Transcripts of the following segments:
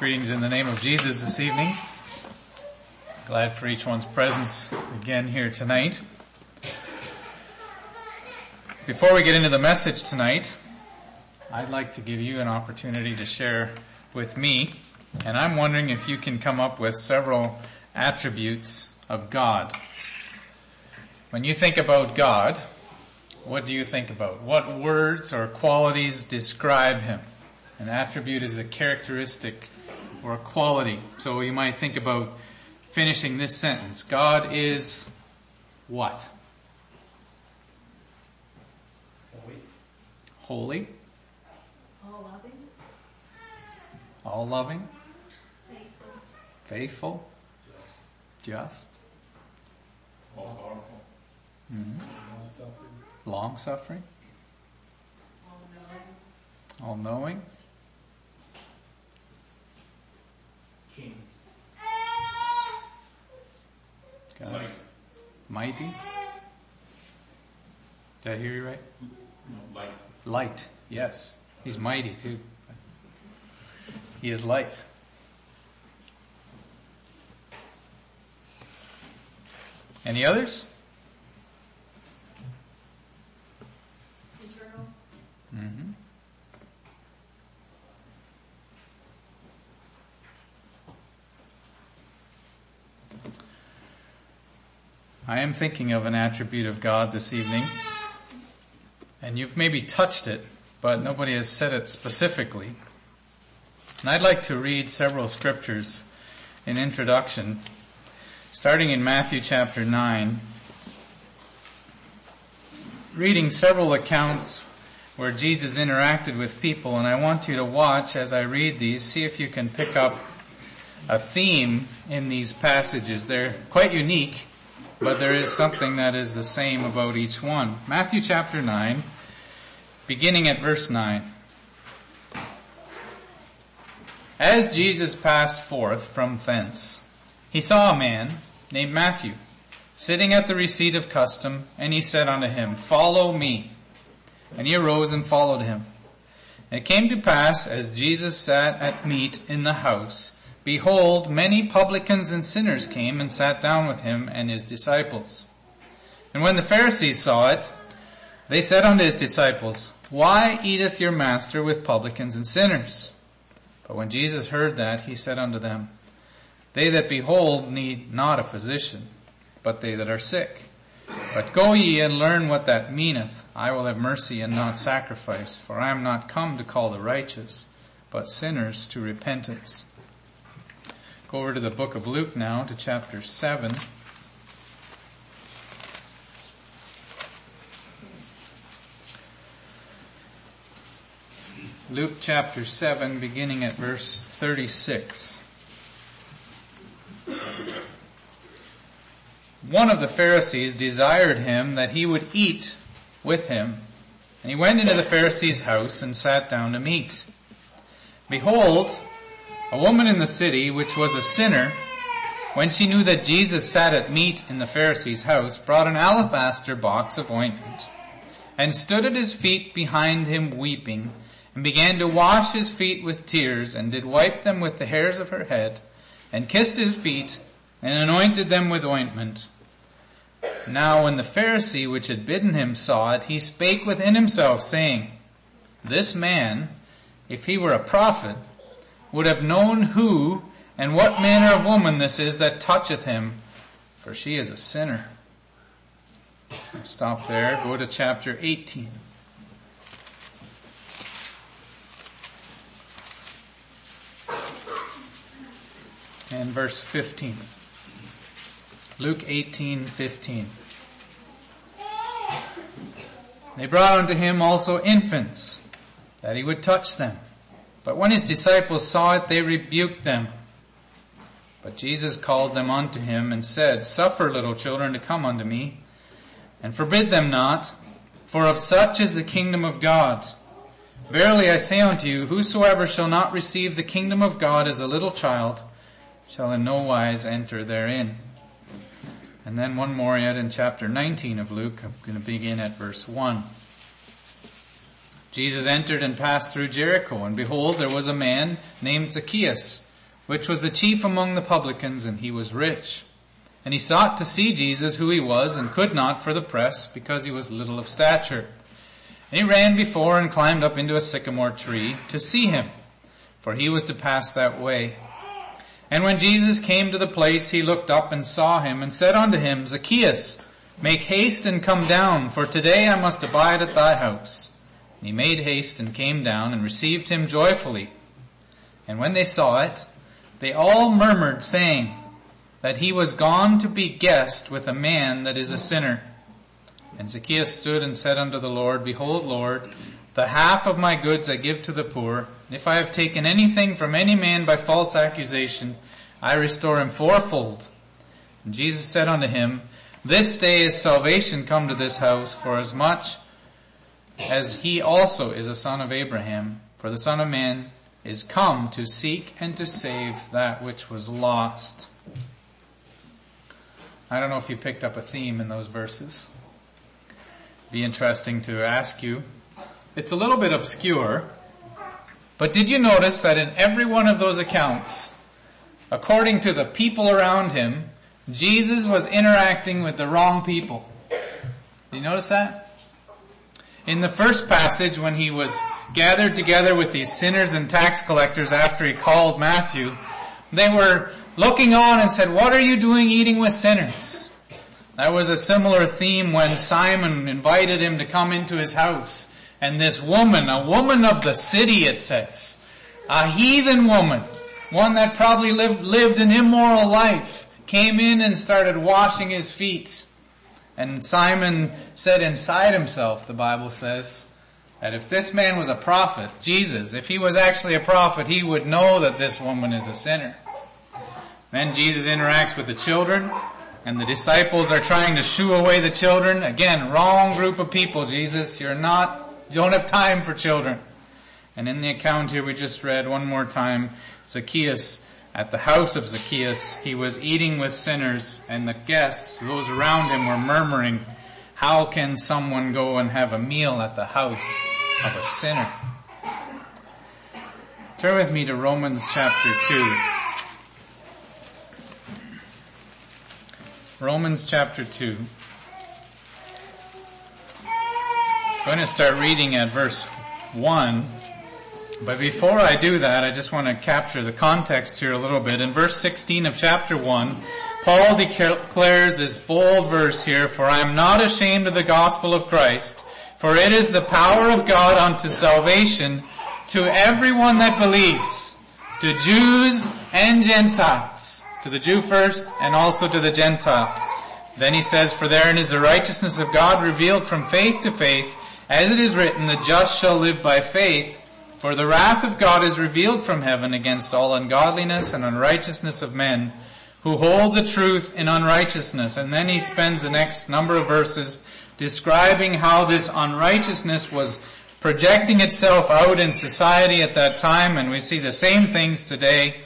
Greetings in the name of Jesus this evening. Glad for each one's presence again here tonight. Before we get into the message tonight, I'd like to give you an opportunity to share with me, and I'm wondering if you can come up with several attributes of God. When you think about God, what do you think about? What words or qualities describe Him? An attribute is a characteristic or a quality. So you might think about finishing this sentence. God is what? Holy. Holy. All loving. All loving. Faithful. Faithful. Just. All powerful. Mm-hmm. Long suffering. Long suffering. All knowing. All knowing. King. God's mighty. Did I hear you right? No, light. Light. Yes. He's mighty too. He is light. Any others? Eternal. Mm-hmm. I am thinking of an attribute of God this evening, and you've maybe touched it, but nobody has said it specifically. And I'd like to read several scriptures in introduction, starting in Matthew chapter 9, reading several accounts where Jesus interacted with people, and I want you to watch as I read these, see if you can pick up a theme in these passages. They're quite unique, but there is something that is the same about each one. Matthew chapter 9, beginning at verse 9. As Jesus passed forth from thence, he saw a man named Matthew sitting at the receipt of custom, and he said unto him, Follow me. And he arose and followed him. And it came to pass, as Jesus sat at meat in the house, behold, many publicans and sinners came and sat down with him and his disciples. And when the Pharisees saw it, they said unto his disciples, Why eateth your master with publicans and sinners? But when Jesus heard that, he said unto them, They that behold need not a physician, but they that are sick. But go ye and learn what that meaneth. I will have mercy and not sacrifice, for I am not come to call the righteous, but sinners to repentance. Go over to the book of Luke now, to chapter 7. Luke chapter 7, beginning at verse 36. One of the Pharisees desired him that he would eat with him. And he went into the Pharisee's house and sat down to meat. Behold, a woman in the city, which was a sinner, when she knew that Jesus sat at meat in the Pharisee's house, brought an alabaster box of ointment, and stood at his feet behind him weeping, and began to wash his feet with tears, and did wipe them with the hairs of her head, and kissed his feet, and anointed them with ointment. Now when the Pharisee which had bidden him saw it, he spake within himself, saying, This man, if he were a prophet, would have known who and what manner of woman this is that toucheth him, for she is a sinner. I'll stop there, go to chapter 18. And verse 15. Luke 18, 15. They brought unto him also infants, that he would touch them. But when his disciples saw it, they rebuked them. But Jesus called them unto him and said, Suffer little children to come unto me, and forbid them not, for of such is the kingdom of God. Verily I say unto you, whosoever shall not receive the kingdom of God as a little child, shall in no wise enter therein. And then one more yet in chapter 19 of Luke. I'm going to begin at verse 1. Jesus entered and passed through Jericho, and behold, there was a man named Zacchaeus, which was the chief among the publicans, and he was rich. And he sought to see Jesus who he was, and could not for the press, because he was little of stature. And he ran before and climbed up into a sycamore tree to see him, for he was to pass that way. And when Jesus came to the place, he looked up and saw him, and said unto him, Zacchaeus, make haste and come down, for today I must abide at thy house. And he made haste and came down and received him joyfully. And when they saw it, they all murmured, saying that he was gone to be guest with a man that is a sinner. And Zacchaeus stood and said unto the Lord, Behold, Lord, the half of my goods I give to the poor, and if I have taken anything from any man by false accusation, I restore him fourfold. And Jesus said unto him, This day is salvation come to this house, for as much as he also is a son of Abraham, for the Son of Man is come to seek and to save that which was lost. I don't know if you picked up a theme in those verses. Be interesting to ask you. It's a little bit obscure, but did you notice that in every one of those accounts, according to the people around him, Jesus was interacting with the wrong people? Did you notice that? In the first passage, when he was gathered together with these sinners and tax collectors after he called Matthew, they were looking on and said, what are you doing eating with sinners? That was a similar theme when Simon invited him to come into his house. And this woman, a woman of the city it says, a heathen woman, one that probably lived, lived an immoral life, came in and started washing his feet. And Simon said inside himself, the Bible says, that if this man was a prophet, Jesus, if he was actually a prophet, he would know that this woman is a sinner. Then Jesus interacts with the children, and the disciples are trying to shoo away the children. Again, wrong group of people, Jesus. You're not, you don't have time for children. And in the account here we just read one more time, Zacchaeus, at the house of Zacchaeus, he was eating with sinners, and the guests, those around him were murmuring, how can someone go and have a meal at the house of a sinner? Turn with me to Romans chapter 2. Romans chapter 2. I'm going to start reading at verse 1. But before I do that, I just want to capture the context here a little bit. In verse 16 of chapter 1, Paul declares this bold verse here, For I am not ashamed of the gospel of Christ, for it is the power of God unto salvation to everyone that believes, to Jews and Gentiles, to the Jew first and also to the Gentile. Then he says, For therein is the righteousness of God revealed from faith to faith, as it is written, the just shall live by faith, for the wrath of God is revealed from heaven against all ungodliness and unrighteousness of men, who hold the truth in unrighteousness. And then he spends the next number of verses describing how this unrighteousness was projecting itself out in society at that time, and we see the same things today.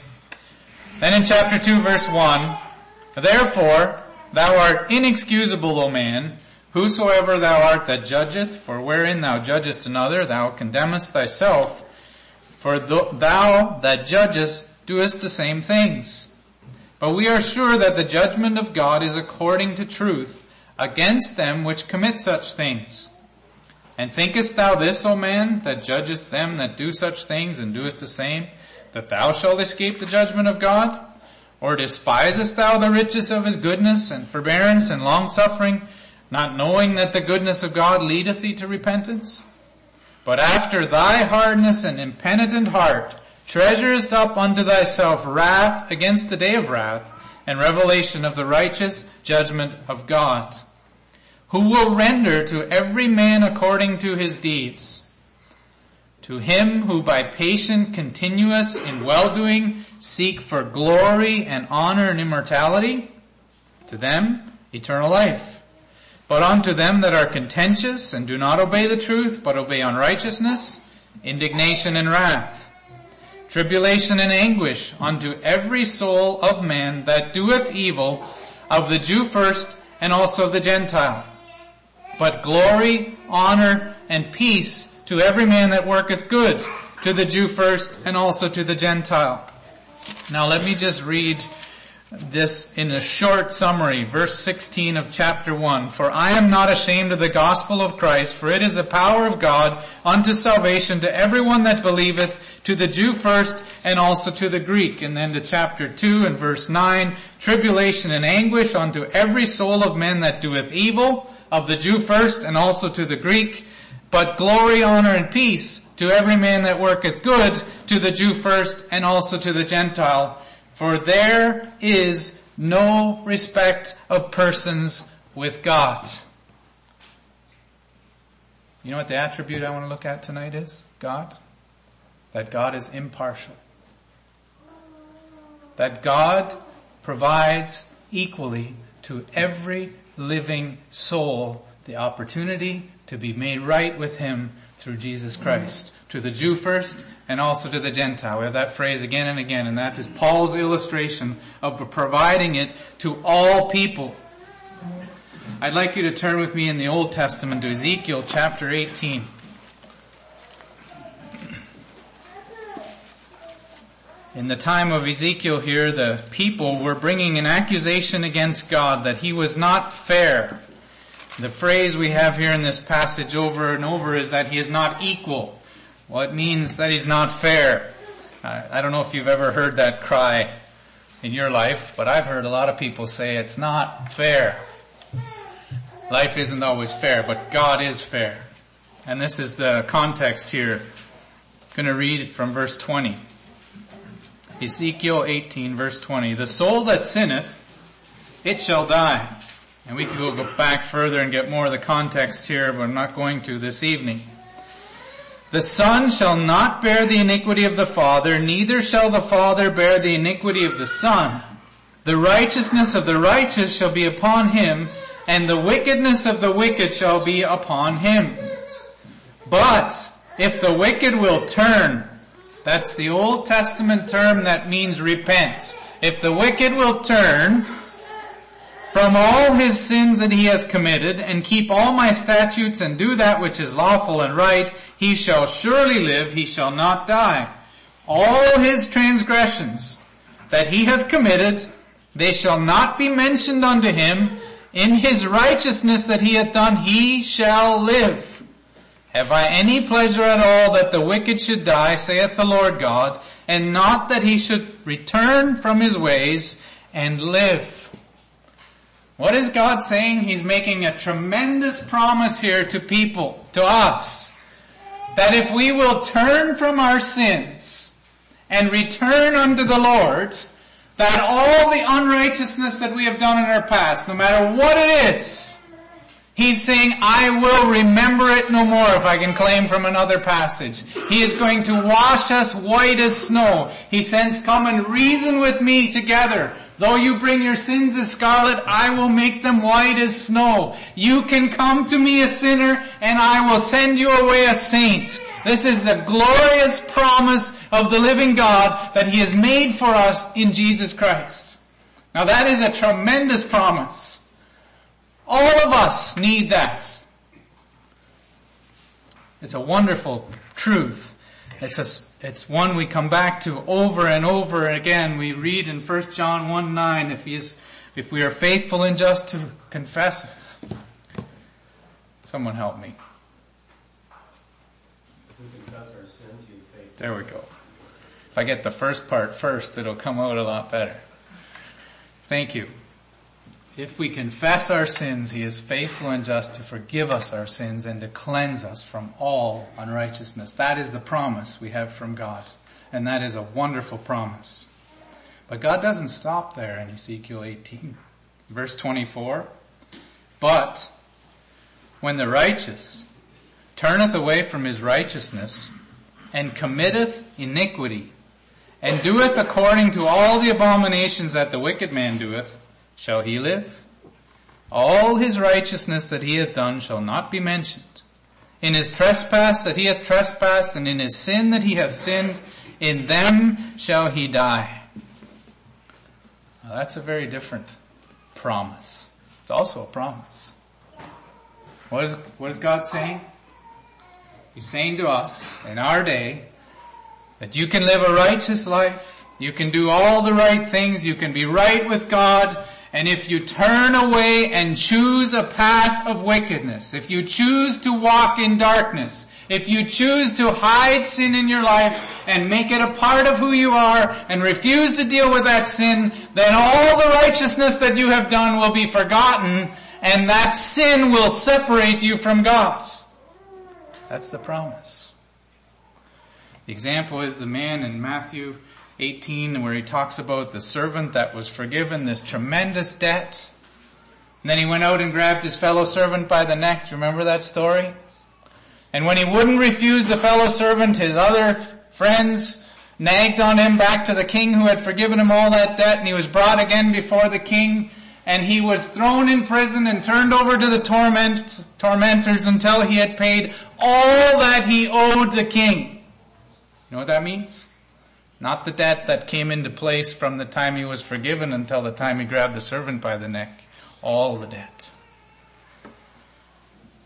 Then in chapter 2 verse 1, Therefore, thou art inexcusable, O man, whosoever thou art that judgeth, for wherein thou judgest another, thou condemnest thyself, for thou that judgest doest the same things. But we are sure that the judgment of God is according to truth against them which commit such things. And thinkest thou this, O man, that judgest them that do such things and doest the same, that thou shalt escape the judgment of God? Or despisest thou the riches of his goodness and forbearance and long suffering, not knowing that the goodness of God leadeth thee to repentance? But after thy hardness and impenitent heart, treasurest up unto thyself wrath against the day of wrath and revelation of the righteous judgment of God, who will render to every man according to his deeds. To him who by patient continuous in well-doing seek for glory and honor and immortality, to them eternal life. But unto them that are contentious and do not obey the truth, but obey unrighteousness, indignation and wrath, tribulation and anguish unto every soul of man that doeth evil, of the Jew first and also of the Gentile. But glory, honor, and peace to every man that worketh good, to the Jew first and also to the Gentile. Now let me just read this in a short summary, verse 16 of chapter 1. For I am not ashamed of the gospel of Christ, for it is the power of God unto salvation to everyone that believeth, to the Jew first, and also to the Greek. And then to chapter 2 and verse 9, tribulation and anguish unto every soul of men that doeth evil, of the Jew first, and also to the Greek. But glory, honor, and peace to every man that worketh good, to the Jew first, and also to the Gentile. For there is no respect of persons with God. You know what the attribute I want to look at tonight is? God. That God is impartial. That God provides equally to every living soul the opportunity to be made right with Him through Jesus Christ. To the Jew first and also to the Gentile. We have that phrase again and again and that is Paul's illustration of providing it to all people. I'd like you to turn with me in the Old Testament to Ezekiel chapter 18. In the time of Ezekiel here, the people were bringing an accusation against God that he was not fair. The phrase we have here in this passage over and over is that he is not equal. Well, it means that he's not fair. I don't know if you've ever heard that cry in your life, but I've heard a lot of people say it's not fair. Life isn't always fair, but God is fair. And this is the context here. I'm going to read from verse 20. Ezekiel 18 verse 20. The soul that sinneth, it shall die. And we can go back further and get more of the context here, but I'm not going to this evening. The son shall not bear the iniquity of the father, neither shall the father bear the iniquity of the son. The righteousness of the righteous shall be upon him, and the wickedness of the wicked shall be upon him. But if the wicked will turn, that's the Old Testament term that means repent. If the wicked will turn from all his sins that he hath committed, and keep all my statutes, and do that which is lawful and right, he shall surely live, he shall not die. All his transgressions that he hath committed, they shall not be mentioned unto him. In his righteousness that he hath done, he shall live. Have I any pleasure at all that the wicked should die, saith the Lord God, and not that he should return from his ways and live? What is God saying? He's making a tremendous promise here to people, to us, that if we will turn from our sins and return unto the Lord, that all the unrighteousness that we have done in our past, no matter what it is, He's saying, I will remember it no more if I can claim from another passage. He is going to wash us white as snow. He says, come and reason with me together. Though you bring your sins as scarlet, I will make them white as snow. You can come to me a sinner and I will send you away a saint. This is the glorious promise of the living God that He has made for us in Jesus Christ. Now that is a tremendous promise. All of us need that. It's a wonderful truth. It's a, it's one we come back to over and over again. We read in 1 John 1 9, if he is, if we are faithful and just to confess. Someone help me. There we go. If I get the first part first, it'll come out a lot better. Thank you. If we confess our sins, He is faithful and just to forgive us our sins and to cleanse us from all unrighteousness. That is the promise we have from God. And that is a wonderful promise. But God doesn't stop there in Ezekiel 18. Verse 24. But when the righteous turneth away from his righteousness and committeth iniquity and doeth according to all the abominations that the wicked man doeth, shall he live? All his righteousness that he hath done shall not be mentioned. In his trespass that he hath trespassed, and in his sin that he hath sinned, in them shall he die. Now that's a very different promise. It's also a promise. What is, what is God saying? He's saying to us in our day that you can live a righteous life You can do all the right things. You can be right with God. And if you turn away and choose a path of wickedness, if you choose to walk in darkness, if you choose to hide sin in your life and make it a part of who you are and refuse to deal with that sin, then all the righteousness that you have done will be forgotten and that sin will separate you from God. That's the promise. The example is the man in Matthew 18 where he talks about the servant that was forgiven this tremendous debt. And then he went out and grabbed his fellow servant by the neck. Do you remember that story? And when he wouldn't refuse the fellow servant, his other friends nagged on him back to the king who had forgiven him all that debt and he was brought again before the king and he was thrown in prison and turned over to the torment, tormentors until he had paid all that he owed the king. You know what that means? Not the debt that came into place from the time he was forgiven until the time he grabbed the servant by the neck. All the debt.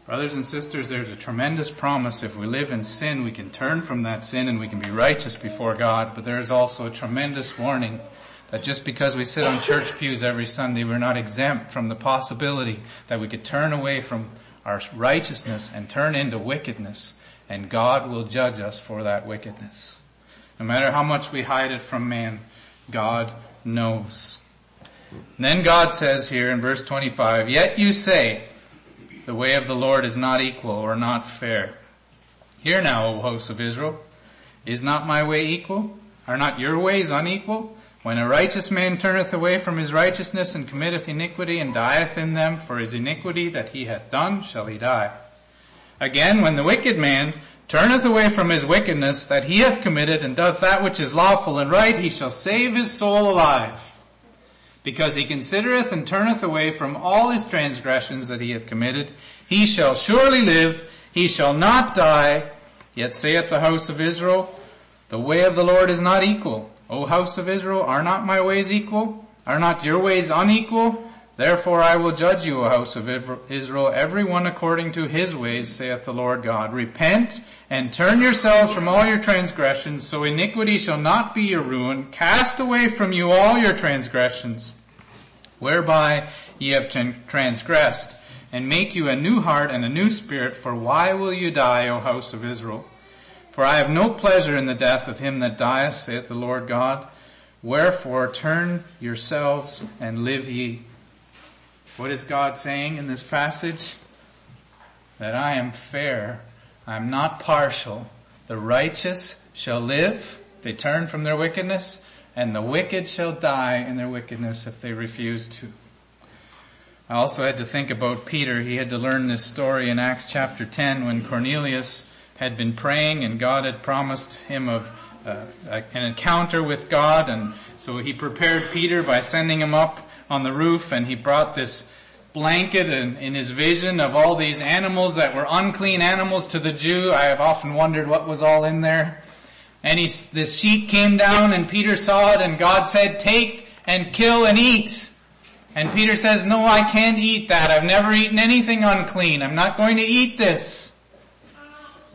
Brothers and sisters, there's a tremendous promise. If we live in sin, we can turn from that sin and we can be righteous before God. But there is also a tremendous warning that just because we sit on church pews every Sunday, we're not exempt from the possibility that we could turn away from our righteousness and turn into wickedness. And God will judge us for that wickedness. No matter how much we hide it from man, God knows. And then God says here in verse 25, Yet you say, the way of the Lord is not equal or not fair. Hear now, O house of Israel, is not my way equal? Are not your ways unequal? When a righteous man turneth away from his righteousness and committeth iniquity and dieth in them, for his iniquity that he hath done shall he die. Again, when the wicked man turneth away from his wickedness that he hath committed and doth that which is lawful and right, he shall save his soul alive. Because he considereth and turneth away from all his transgressions that he hath committed, he shall surely live, he shall not die. Yet saith the house of Israel, the way of the Lord is not equal. O house of Israel, are not my ways equal? Are not your ways unequal? Therefore I will judge you, O house of Israel, every one according to his ways, saith the Lord God. Repent and turn yourselves from all your transgressions, so iniquity shall not be your ruin. Cast away from you all your transgressions, whereby ye have transgressed, and make you a new heart and a new spirit, for why will you die, O house of Israel? For I have no pleasure in the death of him that dieth, saith the Lord God. Wherefore turn yourselves and live ye. What is God saying in this passage? That I am fair. I'm not partial. The righteous shall live. They turn from their wickedness and the wicked shall die in their wickedness if they refuse to. I also had to think about Peter. He had to learn this story in Acts chapter 10 when Cornelius had been praying and God had promised him of uh, an encounter with God and so he prepared Peter by sending him up on the roof and he brought this blanket and in his vision of all these animals that were unclean animals to the Jew. I have often wondered what was all in there. And he, the sheet came down and Peter saw it and God said, take and kill and eat. And Peter says, no, I can't eat that. I've never eaten anything unclean. I'm not going to eat this.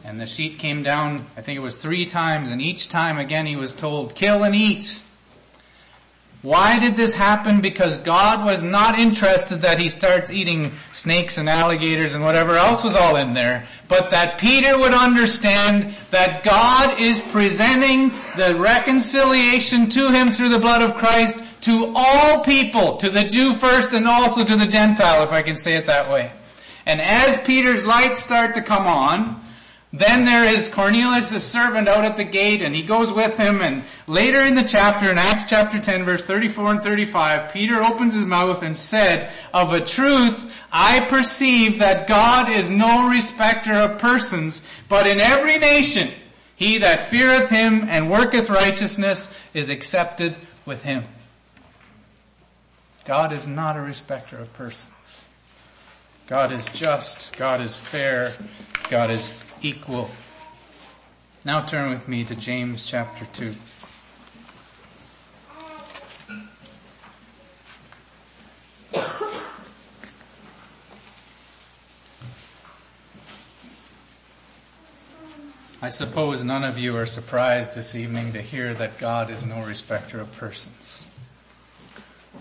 And the sheet came down, I think it was three times, and each time again he was told, kill and eat. Why did this happen? Because God was not interested that he starts eating snakes and alligators and whatever else was all in there, but that Peter would understand that God is presenting the reconciliation to him through the blood of Christ to all people, to the Jew first and also to the Gentile, if I can say it that way. And as Peter's lights start to come on, then there is Cornelius' servant out at the gate and he goes with him and later in the chapter, in Acts chapter 10 verse 34 and 35, Peter opens his mouth and said, of a truth, I perceive that God is no respecter of persons, but in every nation, he that feareth him and worketh righteousness is accepted with him. God is not a respecter of persons. God is just. God is fair. God is equal. Now turn with me to James chapter 2. I suppose none of you are surprised this evening to hear that God is no respecter of persons.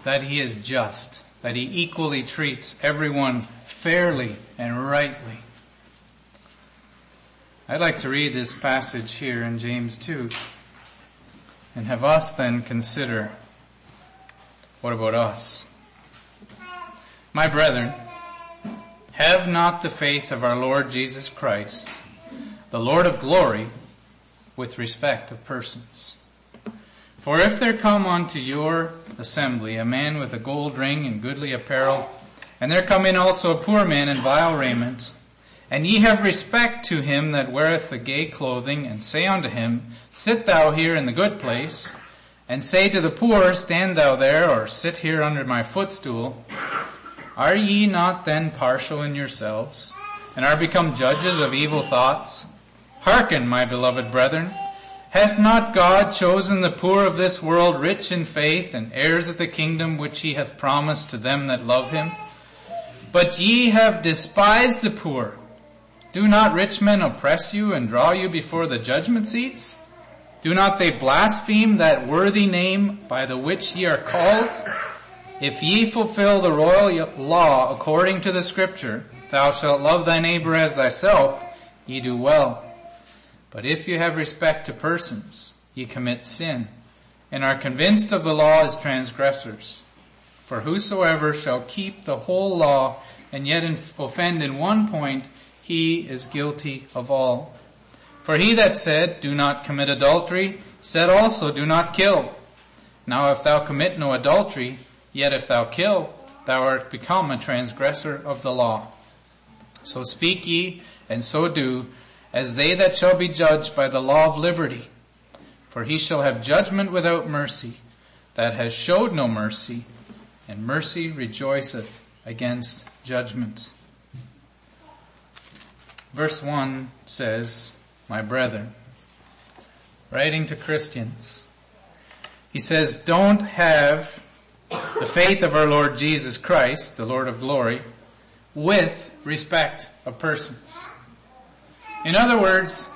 That He is just. That He equally treats everyone fairly and rightly. I'd like to read this passage here in James 2 and have us then consider what about us? My brethren, have not the faith of our Lord Jesus Christ, the Lord of glory, with respect of persons. For if there come unto your assembly a man with a gold ring and goodly apparel, and there come in also a poor man in vile raiment, and ye have respect to him that weareth the gay clothing, and say unto him, Sit thou here in the good place, and say to the poor, Stand thou there, or sit here under my footstool, are ye not then partial in yourselves, and are become judges of evil thoughts? Hearken, my beloved brethren, hath not God chosen the poor of this world rich in faith, and heirs of the kingdom which he hath promised to them that love him? But ye have despised the poor. Do not rich men oppress you and draw you before the judgment seats? Do not they blaspheme that worthy name by the which ye are called? If ye fulfill the royal law according to the scripture, thou shalt love thy neighbor as thyself, ye do well. But if you have respect to persons, ye commit sin, and are convinced of the law as transgressors. For whosoever shall keep the whole law and yet offend in one point, he is guilty of all. For he that said, do not commit adultery, said also, do not kill. Now if thou commit no adultery, Yet if thou kill, thou art become a transgressor of the law. So speak ye, and so do, as they that shall be judged by the law of liberty. For he shall have judgment without mercy, that has showed no mercy, and mercy rejoiceth against judgment. Verse 1 says, My brethren, writing to Christians, he says, don't have the faith of our Lord Jesus Christ, the Lord of glory, with respect of persons. In other words,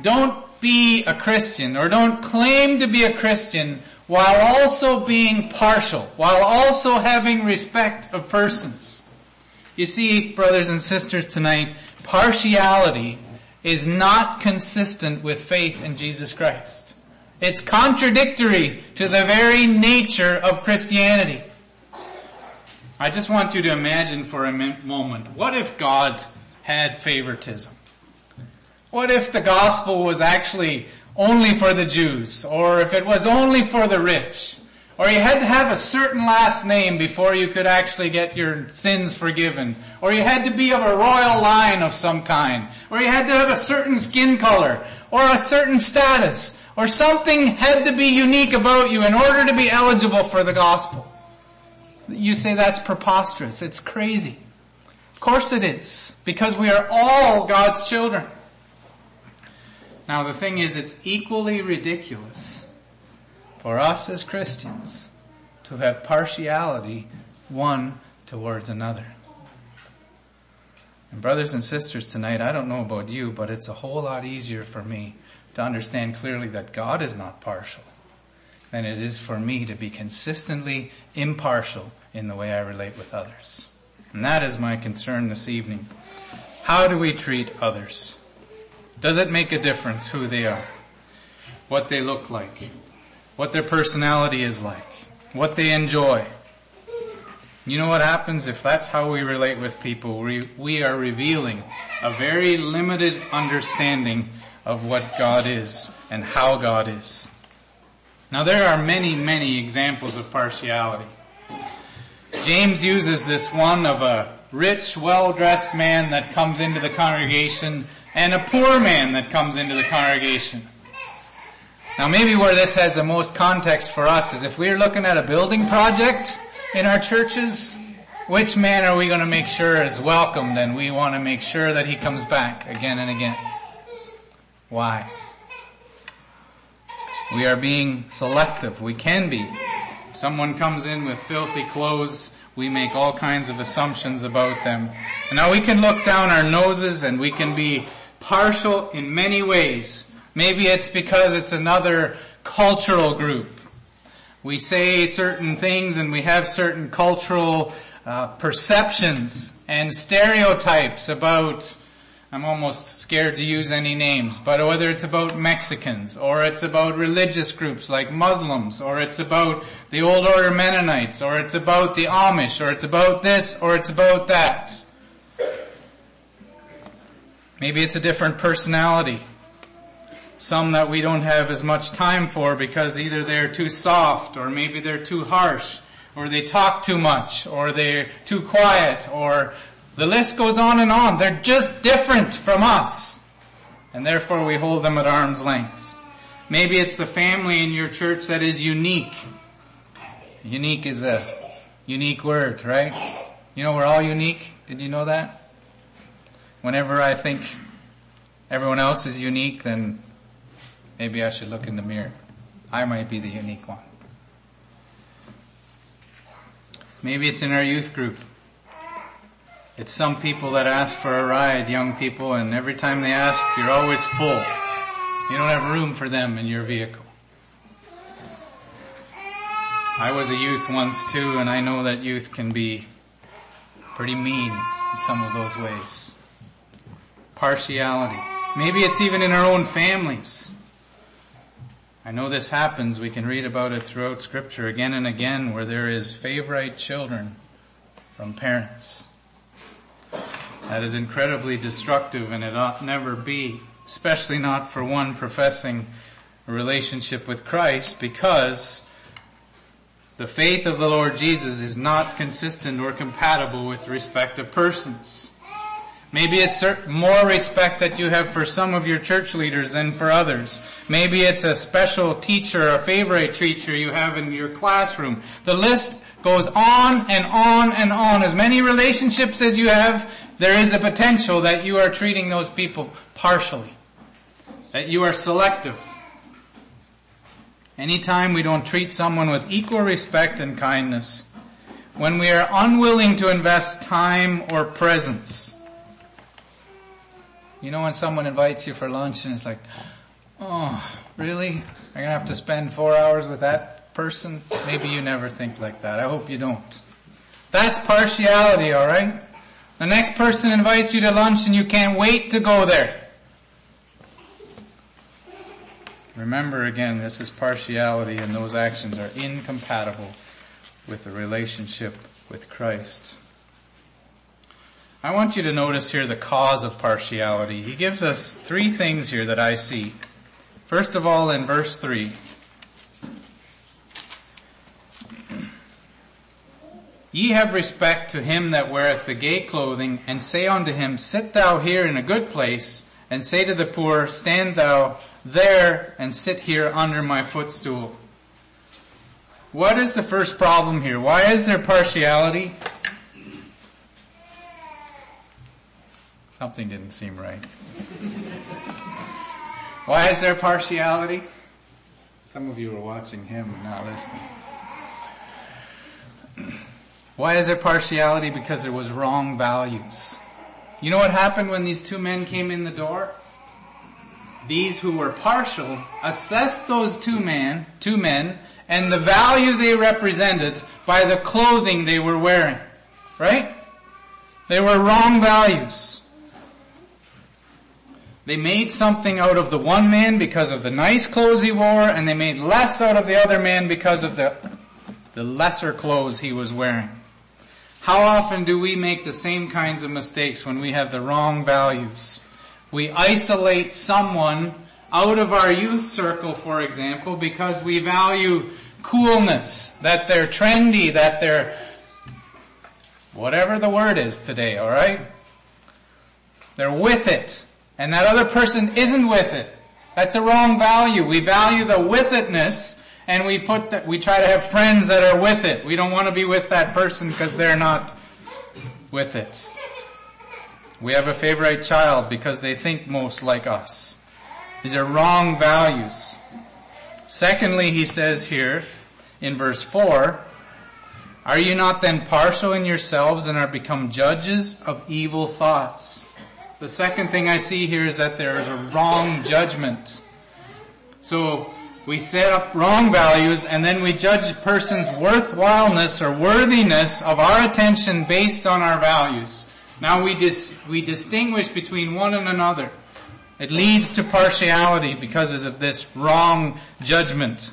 don't be a Christian or don't claim to be a Christian while also being partial, while also having respect of persons. You see, brothers and sisters tonight, partiality is not consistent with faith in Jesus Christ. It's contradictory to the very nature of Christianity. I just want you to imagine for a moment, what if God had favoritism? What if the gospel was actually only for the Jews, or if it was only for the rich, or you had to have a certain last name before you could actually get your sins forgiven, or you had to be of a royal line of some kind, or you had to have a certain skin color, or a certain status, or something had to be unique about you in order to be eligible for the gospel. You say that's preposterous. It's crazy. Of course it is. Because we are all God's children. Now the thing is, it's equally ridiculous for us as Christians to have partiality one towards another. And brothers and sisters tonight, I don't know about you, but it's a whole lot easier for me to understand clearly that God is not partial than it is for me to be consistently impartial in the way I relate with others. And that is my concern this evening. How do we treat others? Does it make a difference who they are? What they look like? What their personality is like? What they enjoy? You know what happens if that's how we relate with people? We, we are revealing a very limited understanding of what God is and how God is. Now there are many, many examples of partiality. James uses this one of a rich, well-dressed man that comes into the congregation and a poor man that comes into the congregation. Now maybe where this has the most context for us is if we're looking at a building project in our churches, which man are we going to make sure is welcomed and we want to make sure that he comes back again and again? Why? We are being selective. We can be. Someone comes in with filthy clothes, we make all kinds of assumptions about them. Now we can look down our noses and we can be partial in many ways. Maybe it's because it's another cultural group. We say certain things and we have certain cultural uh, perceptions and stereotypes about I'm almost scared to use any names, but whether it's about Mexicans, or it's about religious groups like Muslims, or it's about the Old Order Mennonites, or it's about the Amish, or it's about this, or it's about that. Maybe it's a different personality. Some that we don't have as much time for because either they're too soft, or maybe they're too harsh, or they talk too much, or they're too quiet, or the list goes on and on. They're just different from us. And therefore we hold them at arm's length. Maybe it's the family in your church that is unique. Unique is a unique word, right? You know we're all unique. Did you know that? Whenever I think everyone else is unique, then maybe I should look in the mirror. I might be the unique one. Maybe it's in our youth group. It's some people that ask for a ride, young people, and every time they ask, you're always full. You don't have room for them in your vehicle. I was a youth once too, and I know that youth can be pretty mean in some of those ways. Partiality. Maybe it's even in our own families. I know this happens. We can read about it throughout scripture again and again where there is favorite children from parents. That is incredibly destructive and it ought never be, especially not for one professing a relationship with Christ because the faith of the Lord Jesus is not consistent or compatible with respect of persons. Maybe it's more respect that you have for some of your church leaders than for others. Maybe it's a special teacher, a favorite teacher you have in your classroom. The list goes on and on and on. As many relationships as you have, there is a potential that you are treating those people partially. That you are selective. Anytime we don't treat someone with equal respect and kindness, when we are unwilling to invest time or presence, you know when someone invites you for lunch and it's like, oh, really? I'm gonna have to spend four hours with that person? Maybe you never think like that. I hope you don't. That's partiality, alright? The next person invites you to lunch and you can't wait to go there. Remember again, this is partiality and those actions are incompatible with the relationship with Christ. I want you to notice here the cause of partiality. He gives us three things here that I see. First of all, in verse 3, Ye have respect to him that weareth the gay clothing, and say unto him, Sit thou here in a good place, and say to the poor, Stand thou there, and sit here under my footstool. What is the first problem here? Why is there partiality? Something didn't seem right. Why is there partiality? Some of you are watching him and not listening. Why is there partiality? Because there was wrong values. You know what happened when these two men came in the door? These who were partial assessed those two men, two men, and the value they represented by the clothing they were wearing. Right? They were wrong values. They made something out of the one man because of the nice clothes he wore, and they made less out of the other man because of the, the lesser clothes he was wearing. How often do we make the same kinds of mistakes when we have the wrong values? We isolate someone out of our youth circle, for example, because we value coolness, that they're trendy, that they're whatever the word is today, alright? They're with it. And that other person isn't with it. That's a wrong value. We value the with itness and we put that, we try to have friends that are with it. We don't want to be with that person because they're not with it. We have a favorite child because they think most like us. These are wrong values. Secondly, he says here in verse 4, Are you not then partial in yourselves and are become judges of evil thoughts? The second thing I see here is that there is a wrong judgment. So we set up wrong values and then we judge a person's worthwhileness or worthiness of our attention based on our values. Now we dis- we distinguish between one and another. It leads to partiality because of this wrong judgment.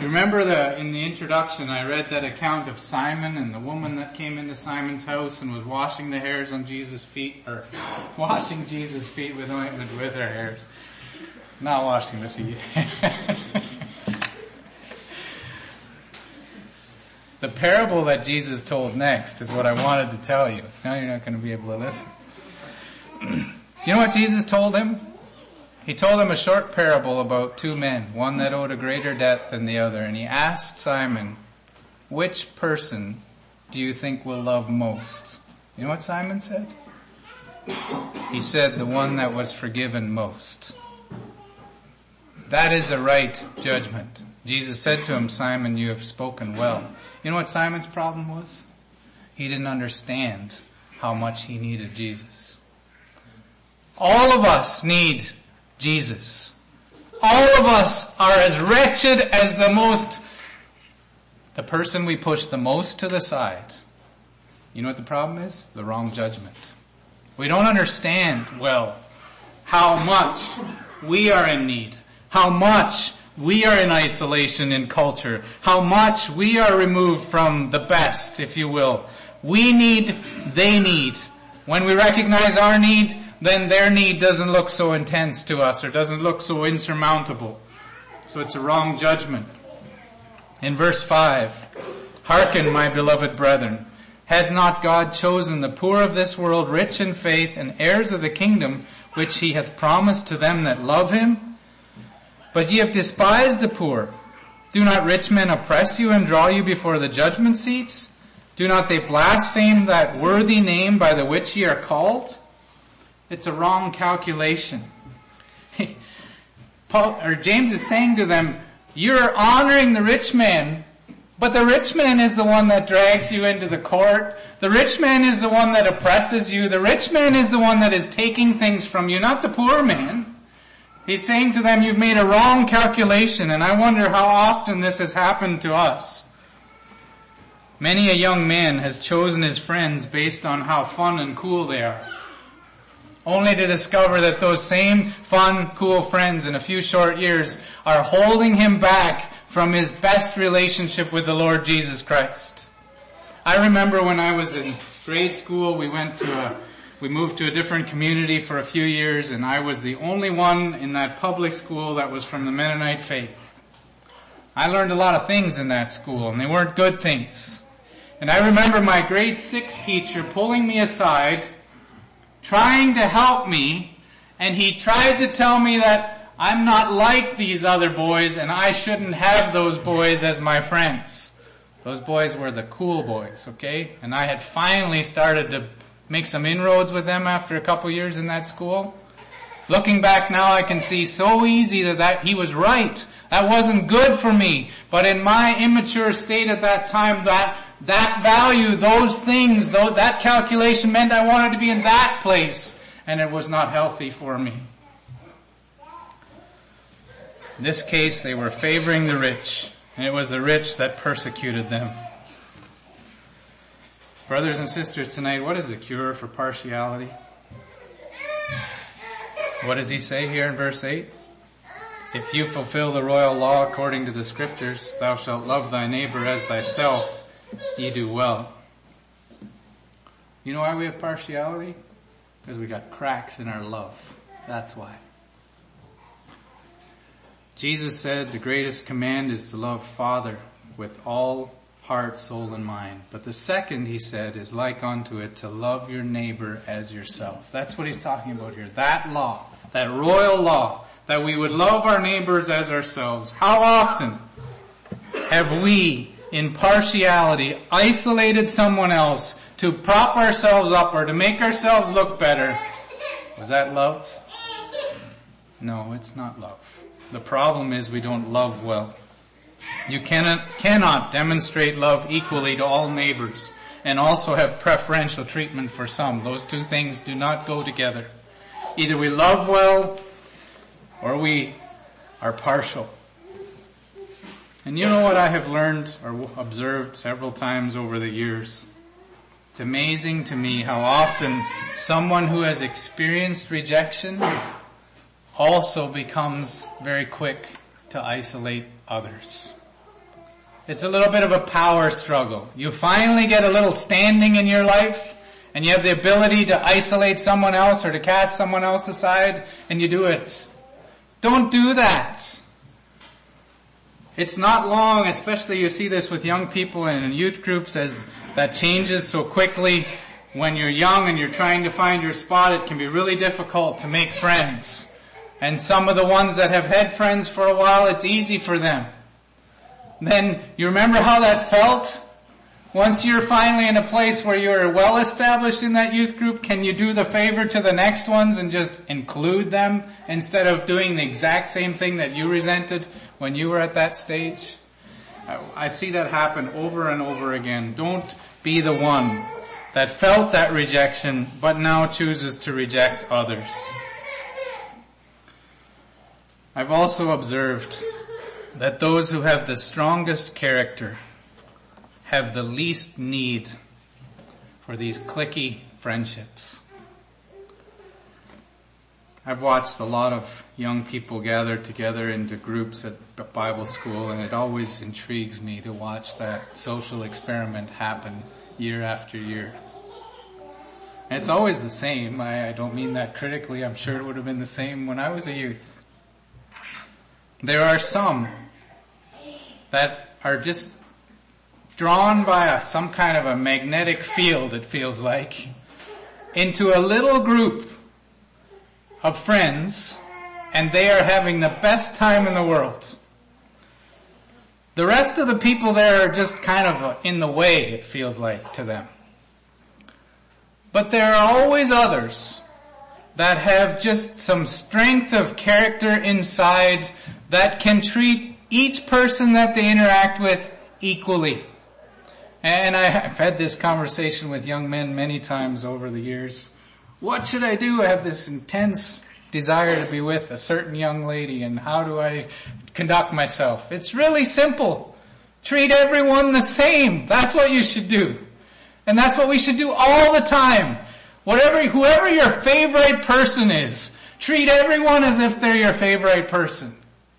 Remember the, in the introduction I read that account of Simon and the woman that came into Simon's house and was washing the hairs on Jesus' feet, or washing Jesus' feet with ointment with her hairs. Not washing the feet. the parable that Jesus told next is what I wanted to tell you. Now you're not going to be able to listen. Do you know what Jesus told him? He told him a short parable about two men, one that owed a greater debt than the other, and he asked Simon, which person do you think will love most? You know what Simon said? He said the one that was forgiven most. That is a right judgment. Jesus said to him, Simon, you have spoken well. You know what Simon's problem was? He didn't understand how much he needed Jesus. All of us need Jesus. All of us are as wretched as the most, the person we push the most to the side. You know what the problem is? The wrong judgment. We don't understand well how much we are in need, how much we are in isolation in culture, how much we are removed from the best, if you will. We need, they need. When we recognize our need, then their need doesn't look so intense to us or doesn't look so insurmountable. So it's a wrong judgment. In verse 5, Hearken, my beloved brethren, had not God chosen the poor of this world rich in faith and heirs of the kingdom which he hath promised to them that love him? But ye have despised the poor. Do not rich men oppress you and draw you before the judgment seats? Do not they blaspheme that worthy name by the which ye are called? It's a wrong calculation. Paul, or James is saying to them, you're honoring the rich man, but the rich man is the one that drags you into the court. The rich man is the one that oppresses you. The rich man is the one that is taking things from you, not the poor man. He's saying to them, you've made a wrong calculation, and I wonder how often this has happened to us. Many a young man has chosen his friends based on how fun and cool they are only to discover that those same fun, cool friends in a few short years are holding him back from his best relationship with the Lord Jesus Christ. I remember when I was in grade school, we went to a, we moved to a different community for a few years and I was the only one in that public school that was from the Mennonite faith. I learned a lot of things in that school and they weren't good things. And I remember my grade six teacher pulling me aside trying to help me, and he tried to tell me that I'm not like these other boys and I shouldn't have those boys as my friends. Those boys were the cool boys, okay? And I had finally started to make some inroads with them after a couple years in that school. Looking back now, I can see so easy that, that he was right. That wasn't good for me. But in my immature state at that time, that, that value, those things, though, that calculation meant I wanted to be in that place. And it was not healthy for me. In this case, they were favoring the rich. And it was the rich that persecuted them. Brothers and sisters, tonight, what is the cure for partiality? What does he say here in verse 8? If you fulfill the royal law according to the scriptures, thou shalt love thy neighbor as thyself, ye do well. You know why we have partiality? Because we got cracks in our love. That's why. Jesus said the greatest command is to love Father with all heart, soul, and mind. But the second, he said, is like unto it to love your neighbor as yourself. That's what he's talking about here. That law, that royal law, that we would love our neighbors as ourselves. How often have we, in partiality, isolated someone else to prop ourselves up or to make ourselves look better? Was that love? No, it's not love. The problem is we don't love well. You cannot, cannot demonstrate love equally to all neighbors and also have preferential treatment for some. Those two things do not go together. Either we love well or we are partial. And you know what I have learned or observed several times over the years? It's amazing to me how often someone who has experienced rejection also becomes very quick to isolate others. It's a little bit of a power struggle. You finally get a little standing in your life and you have the ability to isolate someone else or to cast someone else aside and you do it. Don't do that. It's not long, especially you see this with young people and in youth groups as that changes so quickly. When you're young and you're trying to find your spot, it can be really difficult to make friends. And some of the ones that have had friends for a while, it's easy for them. Then you remember how that felt? Once you're finally in a place where you're well established in that youth group, can you do the favor to the next ones and just include them instead of doing the exact same thing that you resented when you were at that stage? I see that happen over and over again. Don't be the one that felt that rejection but now chooses to reject others. I've also observed that those who have the strongest character have the least need for these clicky friendships. I've watched a lot of young people gather together into groups at Bible school and it always intrigues me to watch that social experiment happen year after year. And it's always the same. I, I don't mean that critically. I'm sure it would have been the same when I was a youth. There are some that are just drawn by a, some kind of a magnetic field, it feels like, into a little group of friends, and they are having the best time in the world. The rest of the people there are just kind of in the way, it feels like, to them. But there are always others that have just some strength of character inside that can treat each person that they interact with equally. And I've had this conversation with young men many times over the years. What should I do? I have this intense desire to be with a certain young lady and how do I conduct myself? It's really simple. Treat everyone the same. That's what you should do. And that's what we should do all the time. Whatever, whoever your favorite person is, treat everyone as if they're your favorite person.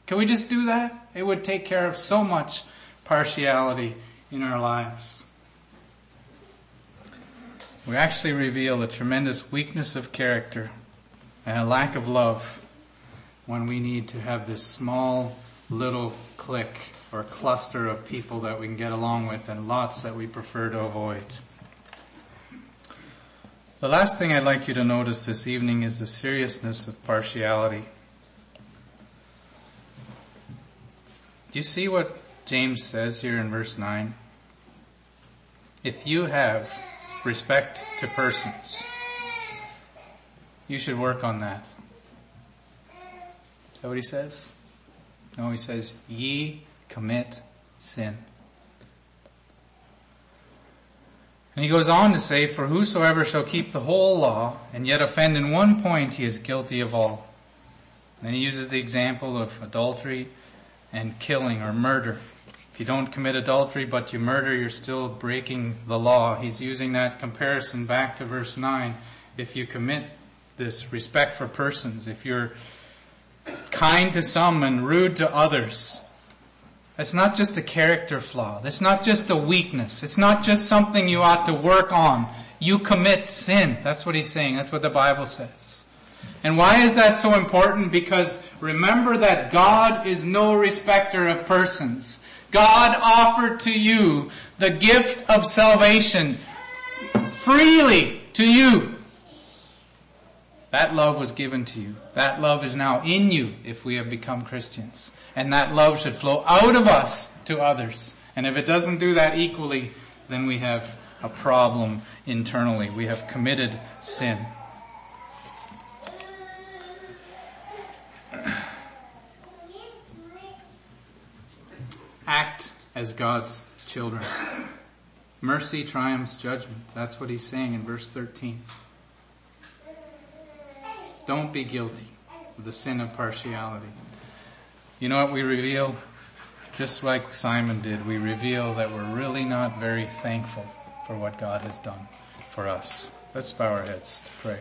Can we just do that? It would take care of so much partiality in our lives. We actually reveal a tremendous weakness of character and a lack of love when we need to have this small little clique or cluster of people that we can get along with and lots that we prefer to avoid. The last thing I'd like you to notice this evening is the seriousness of partiality. Do you see what James says here in verse 9? If you have respect to persons, you should work on that. Is that what he says? No, he says, ye commit sin. And he goes on to say, for whosoever shall keep the whole law and yet offend in one point, he is guilty of all. Then he uses the example of adultery and killing or murder. If you don't commit adultery but you murder, you're still breaking the law. He's using that comparison back to verse 9. If you commit this respect for persons, if you're kind to some and rude to others, it's not just a character flaw. It's not just a weakness. It's not just something you ought to work on. You commit sin. That's what he's saying. That's what the Bible says. And why is that so important? Because remember that God is no respecter of persons. God offered to you the gift of salvation freely to you. That love was given to you. That love is now in you if we have become Christians. And that love should flow out of us to others. And if it doesn't do that equally, then we have a problem internally. We have committed sin. Act as God's children. Mercy triumphs judgment. That's what he's saying in verse 13. Don't be guilty of the sin of partiality. You know what we reveal? Just like Simon did, we reveal that we're really not very thankful for what God has done for us. Let's bow our heads to pray.